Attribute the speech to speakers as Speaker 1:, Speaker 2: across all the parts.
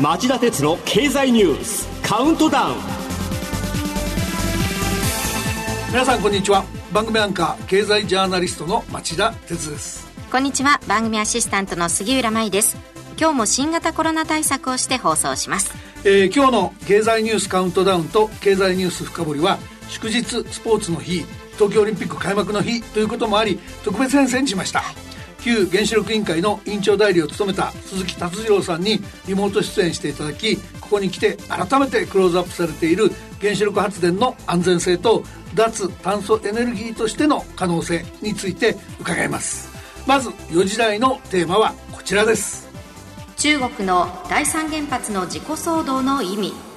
Speaker 1: 町田鉄の経済ニュースカウントダウン。
Speaker 2: 皆さんこんにちは。番組アンカー経済ジャーナリストの町田鉄です。
Speaker 3: こんにちは。番組アシスタントの杉浦舞です。今日も新型コロナ対策をして放送します、
Speaker 2: えー、今日の経済ニュースカウントダウンと経済ニュース深掘りは祝日スポーツの日東京オリンピック開幕の日ということもあり特別編成にしました、旧原子力委員会の委員長代理を務めた鈴木達次郎さんにリモート出演していただきここに来て改めてクローズアップされている原子力発電の安全性と脱炭素エネルギーとしての可能性について伺います。まず4時台のテーマはこちらです。
Speaker 3: 中国の第三原発の自己騒動の意味。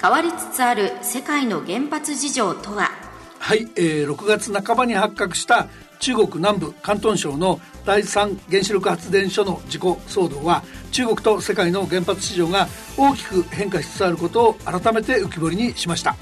Speaker 3: 変わりつつある世界の原発事情とは？
Speaker 2: はい、えー、6月半ばに発覚した中国南部広東省の第三原子力発電所の事故騒動は中国と世界の原発市場が大きく変化しつつあることを改めて浮き彫りにしました、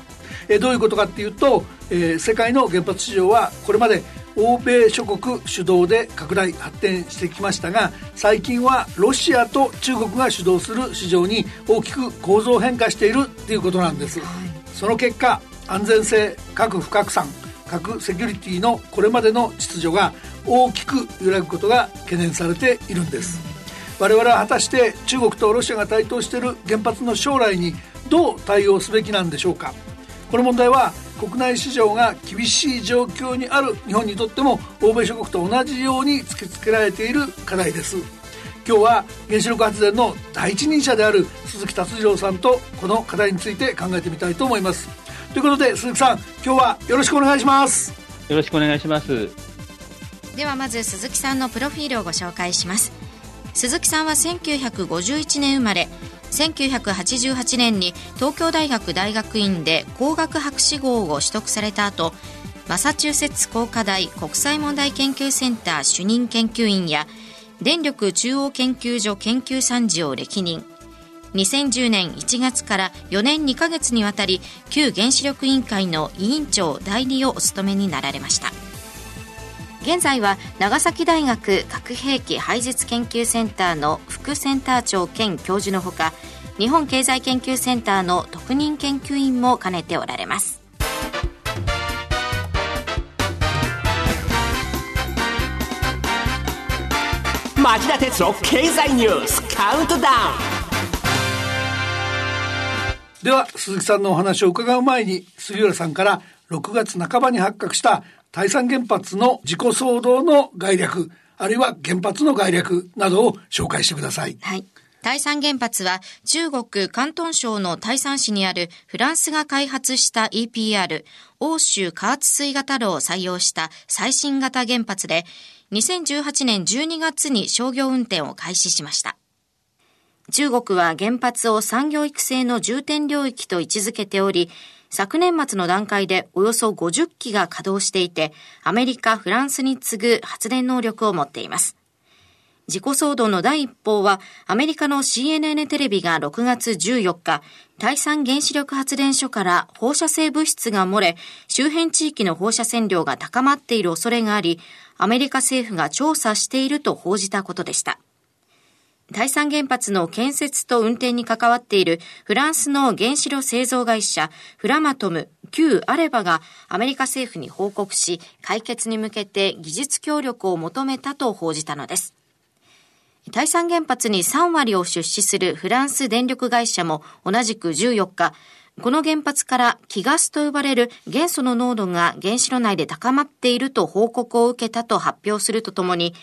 Speaker 2: えどういうことかっていうと、えー、世界の原発市場はこれまで欧米諸国主導で拡大発展してきましたが最近はロシアと中国が主導する市場に大きく構造変化しているっていうことなんです、はい、その結果安全性核不拡散核セキュリティのこれまでの秩序が大きく揺らぐことが懸念されているんです。我々は果たして中国とロシアが台頭している原発の将来にどう対応すべきなんでしょうかこの問題は国内市場が厳しい状況にある日本にとっても欧米諸国と同じように突きつけられている課題です。今日は原子力発電の第一人者である鈴木達次郎さんとこの課題について考えてみたいと思います。ということで鈴木さん今日はよろしくお願いします。
Speaker 4: よろしくお願いします。
Speaker 3: ではまず鈴木さんのプロフィールをご紹介します鈴木さんは1951年生まれ1988年に東京大学大学院で工学博士号を取得された後マサチューセッツ工科大国際問題研究センター主任研究員や電力中央研究所研究参事を歴任。2010年1月から4年2ヶ月にわたり旧原子力委員会の委員長代理をお務めになられました。現在は長崎大学核兵器廃絶研究センターの副センター長兼教授のほか日本経済研究センターの特任研究員も兼ねておられます。
Speaker 1: 町田哲郎経済ニュースカウントダウン。
Speaker 2: では鈴木さんのお話を伺う前に杉浦さんから6月半ばに発覚した第三原発の事故騒動の概略あるいは原発の概略などを紹介してください。
Speaker 3: はい。第三原発は中国広東省の台山市にあるフランスが開発した EPR 欧州加圧水型炉を採用した最新型原発で2018年12月に商業運転を開始しました。中国は原発を産業育成の重点領域と位置づけており、昨年末の段階でおよそ50機が稼働していて、アメリカ、フランスに次ぐ発電能力を持っています。事故騒動の第一報は、アメリカの CNN テレビが6月14日、第三原子力発電所から放射性物質が漏れ、周辺地域の放射線量が高まっている恐れがあり、アメリカ政府が調査していると報じたことでした。第三原発の建設と運転に関わっているフランスの原子炉製造会社フラマトム、旧アレバがアメリカ政府に報告し、解決に向けて技術協力を求めたと報じたのです。第三原発に3割を出資するフランス電力会社も同じく14日、この原発から気ガスと呼ばれる元素の濃度が原子炉内で高まっていると報告を受けたと発表するとともに、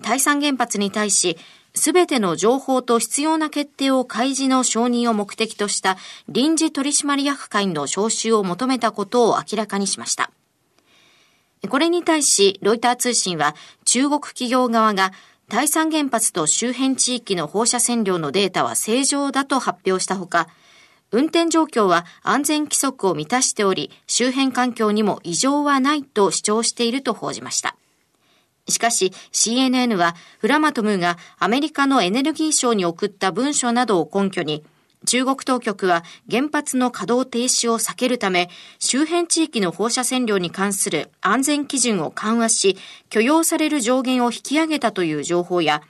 Speaker 3: 第三原発に対し、すべての情報と必要な決定を開示の承認を目的とした臨時取締役会の招集を求めたことを明らかにしました。これに対し、ロイター通信は中国企業側が第三原発と周辺地域の放射線量のデータは正常だと発表したほか、運転状況は安全規則を満たしており、周辺環境にも異常はないと主張していると報じました。しかし CNN はフラマトムがアメリカのエネルギー省に送った文書などを根拠に中国当局は原発の稼働停止を避けるため、周辺地域の放射線量に関する安全基準を緩和し、許容される上限を引き上げたという情報や、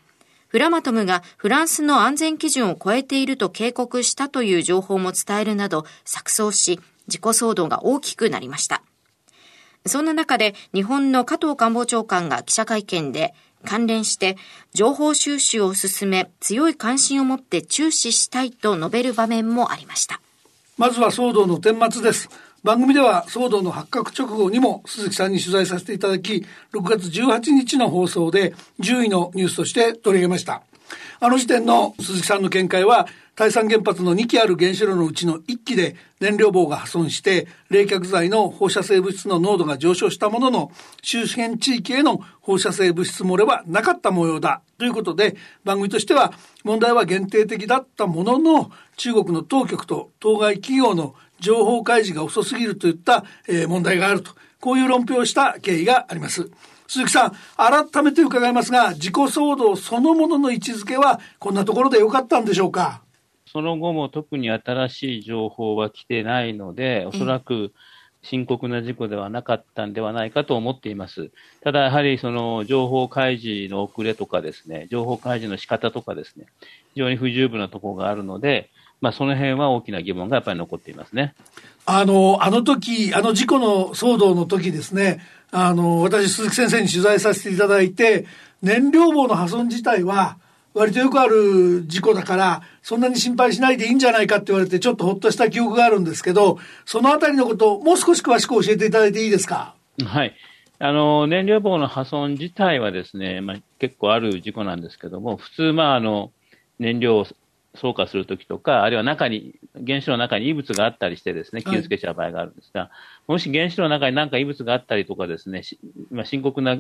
Speaker 3: フラマトムがフランスの安全基準を超えていると警告したという情報も伝えるなど錯綜し、事故騒動が大きくなりました。そんな中で日本の加藤官房長官が記者会見で関連して情報収集を進め強い関心を持って注視したいと述べる場面もありました。
Speaker 2: まずは騒動の顛末です。番組では騒動の発覚直後にも鈴木さんに取材させていただき、6月18日の放送で10位のニュースとして取り上げました。あの時点の鈴木さんの見解は、対産原発の2基ある原子炉のうちの1基で燃料棒が破損して冷却剤の放射性物質の濃度が上昇したものの周辺地域への放射性物質漏れはなかった模様だということで番組としては問題は限定的だったものの中国の当局と当該企業の情報開示が遅すぎるといった、え、問題があるとこういう論評をした経緯があります。鈴木さん、改めて伺いますが、事故騒動そのものの位置づけは、こんなところでよかったんでしょうか？
Speaker 4: その後も特に新しい情報は来てないので、おそらく深刻な事故ではなかったんではないかと思っています。ただ、やはりその情報開示の遅れとかですね、情報開示の仕方とかですね、非常に不十分なところがあるので、まあ、その辺は大きな疑問がやっぱり残っていますね。
Speaker 2: あの、あの時、あの事故の騒動の時ですね、あの、私、鈴木先生に取材させていただいて、燃料棒の破損自体は、割とよくある事故だから、そんなに心配しないでいいんじゃないかって言われて、ちょっとほっとした記憶があるんですけど、そのあたりのことをもう少し詳しく教えていただいていいですか？
Speaker 4: はい。あの、燃料棒の破損自体はですね、まあ、結構ある事故なんですけども、普通、まあ、あの、燃料を装火するときとか、あるいは中に、原子炉の中に異物があったりしてですね、気をつけちゃう場合があるんですが、はい、もし原子炉の中に何か異物があったりとかですね、まあ、深刻な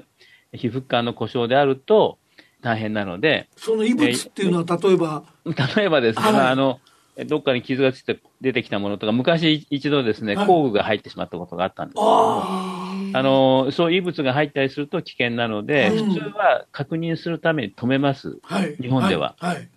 Speaker 4: 皮膚管の故障であると、大変なので。
Speaker 2: その異物っていうのは、例えば？
Speaker 4: 例えばですね、はい、あの、どっかに傷がついて出てきたものとか、昔一度ですね、はい、工具が入ってしまったことがあったんです。あの、そういう異物が入ったりすると危険なので、うん、普通は確認するために止めます。はい、日本では。はい、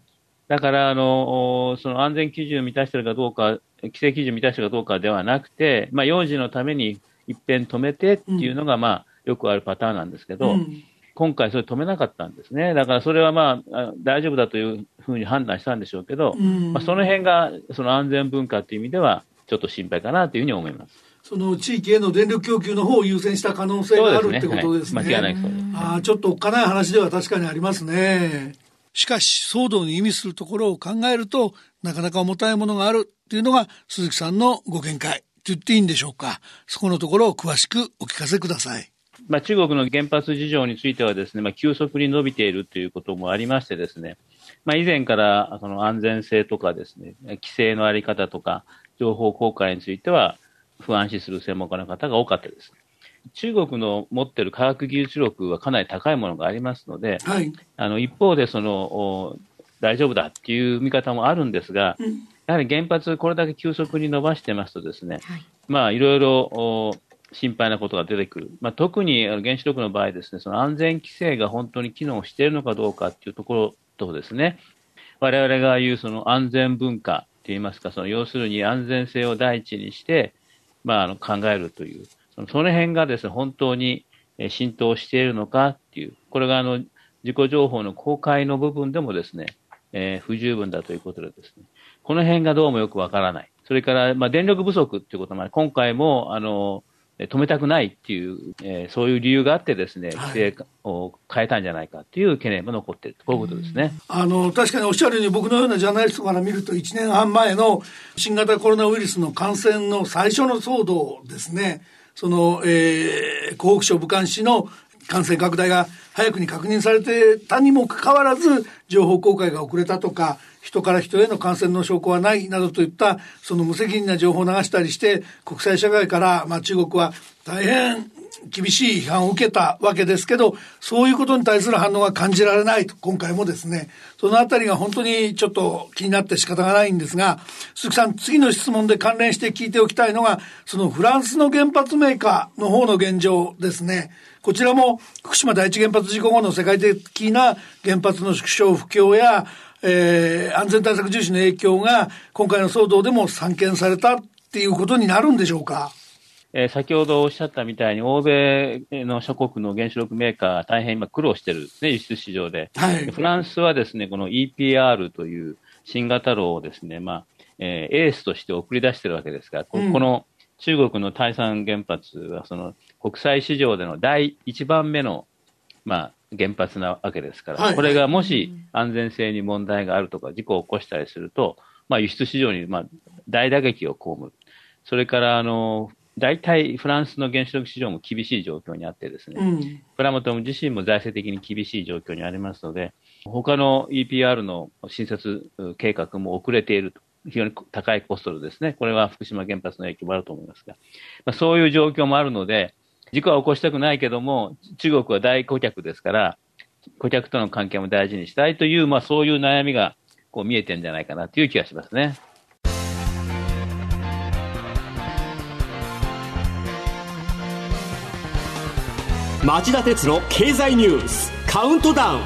Speaker 4: だから、あの、その安全基準を満たしているかどうか、規制基準を満たしているかどうかではなくて、まあ、幼児のために一遍止めてっていうのが、まあ、よくあるパターンなんですけど、うん今回それ止めなかったんですね。だからそれはまあ、大丈夫だというふうに判断したんでしょうけど、うん、まあ、その辺が、その安全文化という意味では、ちょっと心配かなというふうに思います。
Speaker 2: その地域への電力供給の方を優先した可能性がある、ね、ってことですね。
Speaker 4: はい、間違いないそうです。
Speaker 2: ああ、ちょっとおっかない話では確かにありますね。しかし、騒動に意味するところを考えると、なかなか重たいものがあるっていうのが鈴木さんのご見解と言っていいんでしょうか。そこのところを詳しくお聞かせください。
Speaker 4: まあ、中国の原発事情についてはですね、まあ、急速に伸びているということもありましてですね、まあ、以前からその安全性とかですね、規制のあり方とか、情報公開については不安視する専門家の方が多かったです。中国の持っている科学技術力はかなり高いものがありますので、はい、あの一方でその大丈夫だっていう見方もあるんですが、うん、やはり原発、これだけ急速に伸ばしてますとですね、はい、まあいろいろ心配なことが出てくる。まあ、特に原子力の場合ですね、その安全規制が本当に機能しているのかどうかっていうところとですね、我々が言うその安全文化といいますか、その要するに安全性を第一にして、まあ、あの考えるという、そのその辺がですね、本当に浸透しているのかっていう、これがあの、自己情報の公開の部分でもですね、えー、不十分だということでですね、この辺がどうもよくわからない。それから、まあ、電力不足っていうこともあり、今回も、あの、止めたくないっていう、えー、そういう理由があってですね、規制を変えたんじゃないかっていう懸念も残っている、こういうことですね。
Speaker 2: あの、確かにおっしゃるように僕のようなジャーナリストから見ると1年半前の新型コロナウイルスの感染の最初の騒動ですね、その、えー、湖北省武漢市の感染拡大が早くに確認されてたにもかかわらず、情報公開が遅れたとか、人から人への感染の証拠はないなどといった、その無責任な情報を流したりして、国際社会から、まあ、中国は大変厳しい批判を受けたわけですけど、そういうことに対する反応が感じられないと、今回もですね、そのあたりが本当にちょっと気になって仕方がないんですが、鈴木さん、次の質問で関連して聞いておきたいのが、そのフランスの原発メーカーの方の現状ですね。こちらも福島第一原発事故後の世界的な原発の縮小不況や、えー、安全対策重視の影響が今回の騒動でも散見されたっていうことになるんでしょうか？
Speaker 4: えー、先ほどおっしゃったみたいに、欧米の諸国の原子力メーカー、大変今苦労してるんですね、輸出市場で。はい、フランスはですね、この EPR という新型炉をですね、まあ、えー、エースとして送り出してるわけですから、この中国の対産原発は、その国際市場での第1番目の、まあ、原発なわけですから、はい、これがもし安全性に問題があるとか、事故を起こしたりすると、まあ、輸出市場に、まあ、大打撃を被る。それから、あの、大体フランスの原子力市場も厳しい状況にあってですね、うん、プラモトム自身も財政的に厳しい状況にありますので、他の EPR の新設計画も遅れていると。非常に高いコストですね。これは福島原発の影響もあると思いますが、まあ、そういう状況もあるので、事故は起こしたくないけども、中国は大顧客ですから、顧客との関係も大事にしたいという、まあそういう悩みがこう見えてるんじゃないかなという気がしますね。
Speaker 1: 町田鉄の経済ニュースカウントダウン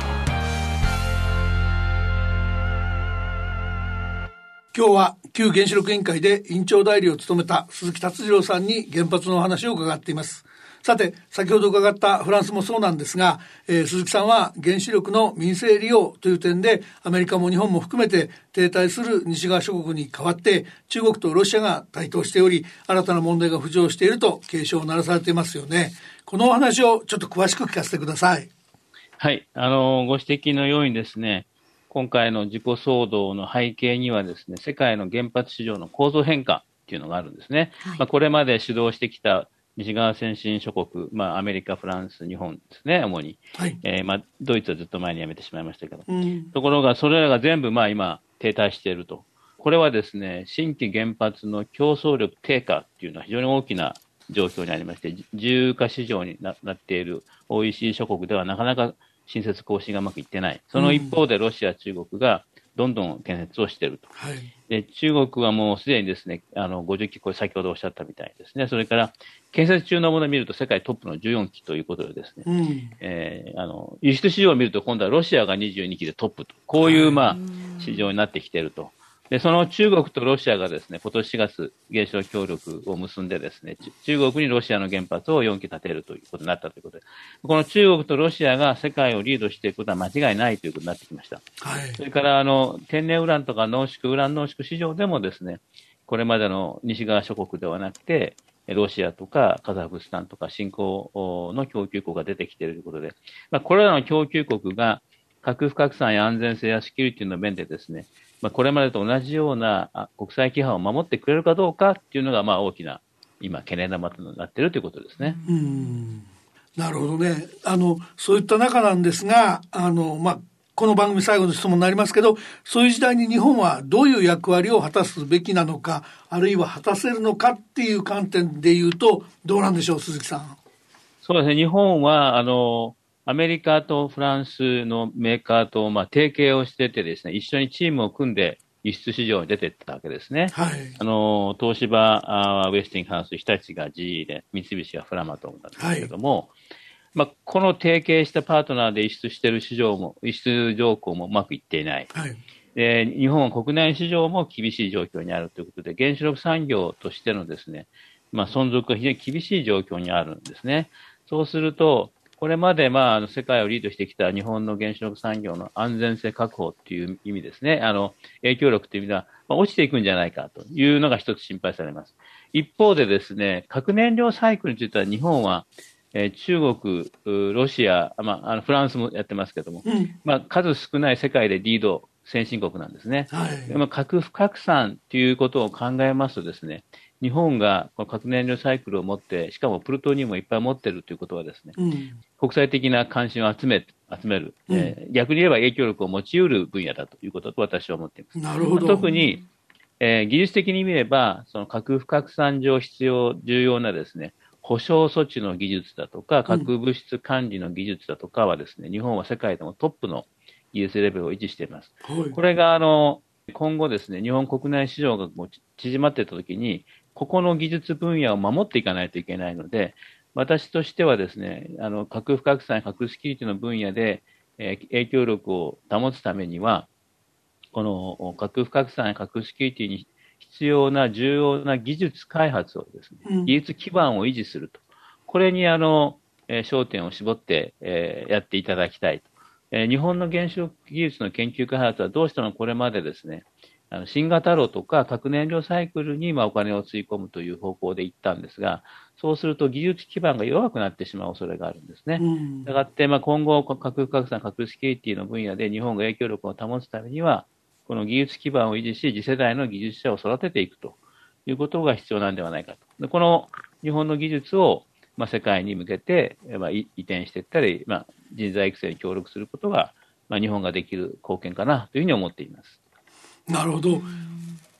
Speaker 2: 今日は旧原子力委員会で委員長代理を務めた鈴木達次郎さんに原発のお話を伺っていますさて、先ほど伺ったフランスもそうなんですが、えー、鈴木さんは原子力の民生利用という点で、アメリカも日本も含めて停滞する西側諸国に代わって、中国とロシアが台頭しており、新たな問題が浮上していると警鐘を鳴らされていますよね。このお話をちょっと詳しく聞かせてください。
Speaker 4: はい、あの、ご指摘のようにですね、今回の事故騒動の背景にはですね、世界の原発市場の構造変化っていうのがあるんですね。はい、まあ、これまで主導してきた西側先進諸国、まあ、アメリカ、フランス、日本ですね、主に。はい、えー、まあ、ドイツはずっと前に辞めてしまいましたけど。うん、ところが、それらが全部、まあ、今、停滞していると。これはですね、新規原発の競争力低下っていうのは非常に大きな状況にありまして、自由化市場になっている OECD 諸国ではなかなか新設更新がうまくいってない。その一方でロシア、中国がどんどん建設をしていると。はい、で中国はもうすでにですね、あの50機、これ先ほどおっしゃったみたいですね。それから、建設中のものを見ると世界トップの14機ということでですね、うん、えー、あの輸出市場を見ると今度はロシアが22機でトップと、こういう、まあ、市場になってきていると。で、その中国とロシアがですね、今年4月、原子力協力を結んでですね、中国にロシアの原発を4基建てるということになったということで、この中国とロシアが世界をリードしていくことは間違いないということになってきました。はい、それから、あの、天然ウランとか濃縮、ウラン濃縮市場でもですね、これまでの西側諸国ではなくて、ロシアとかカザフスタンとか新興の供給国が出てきているということで、まあ、これらの供給国が核不拡散や安全性やセキュリティの面でですね、まあ、これまでと同じような国際規範を守ってくれるかどうかっていうのが、まあ、大きな今、懸念玉となっているということですね。
Speaker 2: うんなるほどね。あの、そういった中なんですが、あの、まあ、この番組最後の質問になりますけど、そういう時代に日本はどういう役割を果たすべきなのか、あるいは果たせるのかっていう観点で言うと、どうなんでしょう、鈴木さん。
Speaker 4: そうですね。日本は、あの、アメリカとフランスのメーカーと、まあ、提携をしててですね、一緒にチームを組んで輸出市場に出ていったわけですね。はい。あの、東芝、あウェスティングハウス、日立が GE で、三菱がフラマトンなんですけれども、はい、まあ、この提携したパートナーで輸出している市場も、輸出条項もうまくいっていない。はい。で、日本は国内市場も厳しい状況にあるということで、原子力産業としてのですね、まあ、存続が非常に厳しい状況にあるんですね。そうすると、これまで、まあ、世界をリードしてきた日本の原子力産業の安全性確保っていう意味ですね、あの影響力という意味では、まあ、落ちていくんじゃないかというのが一つ心配されます。一方でですね、核燃料サイクルについては日本は、えー、中国、ロシア、まあ、あのフランスもやってますけども、うん、まあ、数少ない世界でリード先進国なんですね。はい、まあ、核不拡散ということを考えますとですね、日本がこの核燃料サイクルを持って、しかもプルトニウムをいっぱい持っているということはですね、うん、国際的な関心を集め集める、うん、えー、逆に言えば影響力を持ち得る分野だということと私は思っています。
Speaker 2: なるほど。
Speaker 4: 特に、えー、技術的に見れば、その核不拡散上必要、重要なですね、保証措置の技術だとか、核物質管理の技術だとかはですね、うん、日本は世界でもトップの技術レベルを維持しています。はい、これが、あの、今後ですね、日本国内市場が縮まっていったときに、ここの技術分野を守っていかないといけないので、私としてはですね、あの核不拡散、核スキリティの分野で、えー、影響力を保つためには、この核不拡散や核セキュリティに必要な重要な技術開発をですね、うん、技術基盤を維持すると。これにあの、えー、焦点を絞って、えー、やっていただきたいと。えー、日本の原子力技術の研究開発はどうしてもこれまでですね、あの新型炉とか核燃料サイクルにまあお金をつい込むという方向でいったんですが、そうすると技術基盤が弱くなってしまう恐れがあるんですね。うん、がって、まあ、今後、核不拡散、核セキュリティの分野で日本が影響力を保つためには、この技術基盤を維持し、次世代の技術者を育てていくということが必要なんではないかと。でこの日本の技術を、まあ、世界に向けて、まあ、移転していったり、まあ、人材育成に協力することが、まあ、日本ができる貢献かなというふうに思っています。
Speaker 2: なるほど。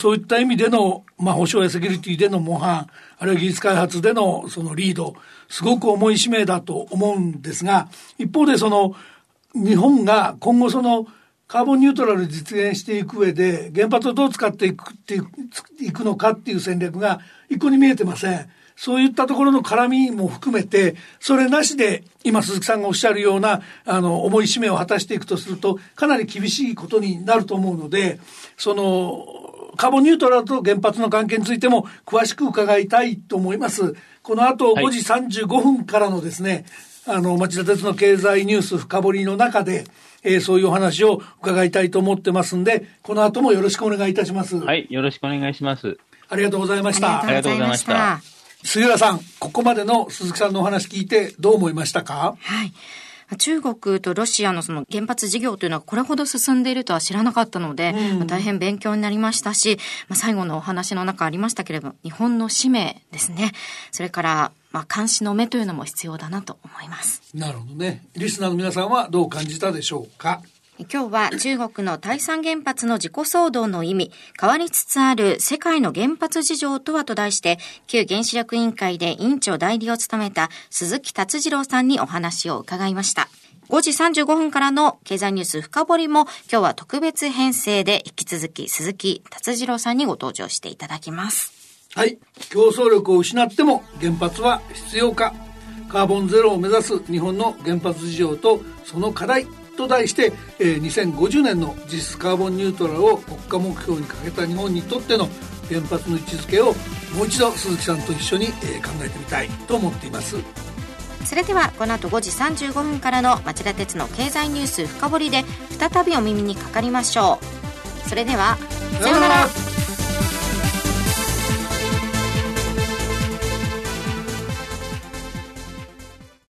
Speaker 2: そういった意味での、まあ、保障やセキュリティでの模範、あるいは技術開発でのそのリード、すごく重い使命だと思うんですが、一方でその、日本が今後その、カーボンニュートラル実現していく上で、原発をどう使っていくっていくのかっていう戦略が一向に見えてません。そういったところの絡みも含めて、それなしで、今鈴木さんがおっしゃるような、あの、重い使命を果たしていくとすると、かなり厳しいことになると思うので、その、カーボンニュートラルと原発の関係についても詳しく伺いたいと思います。この後5時35分からのですね、はい、あの、町田鉄の経済ニュース深掘りの中で、えー、そういうお話を伺いたいと思ってますんで、この後もよろしくお願いいたします。
Speaker 4: はい、よろしくお願いします。
Speaker 2: ありがとうございました。
Speaker 3: ありがとうございました。
Speaker 2: 杉浦さん、ここまでの鈴木さんのお話聞いてどう思いましたか？
Speaker 3: はい。中国とロシアのその原発事業というのはこれほど進んでいるとは知らなかったので、うん、大変勉強になりましたし、まあ、最後のお話の中ありましたけれども、日本の使命ですね。それから、まあ、監視の目というのも必要だなと思います。
Speaker 2: なるほどね。リスナーの皆さんはどう感じたでしょうか？
Speaker 3: 今日は中国の対産原発の自己騒動の意味、変わりつつある世界の原発事情とはと題して、旧原子力委員会で委員長代理を務めた鈴木達次郎さんにお話を伺いました。5時35分からの経済ニュース深掘りも今日は特別編成で引き続き鈴木達次郎さんにご登場していただきます。
Speaker 2: はい。競争力を失っても原発は必要か。カーボンゼロを目指す日本の原発事情とその課題と題して、えー、2050年の実質カーボンニュートラルを国家目標に掲げた日本にとっての原発の位置づけをもう一度鈴木さんと一緒に、えー、考えてみたいと思っています。
Speaker 3: それではこの後5時35分からの町田鉄の経済ニュース深掘りで再びお耳にかかりましょう。それでは
Speaker 2: さようなら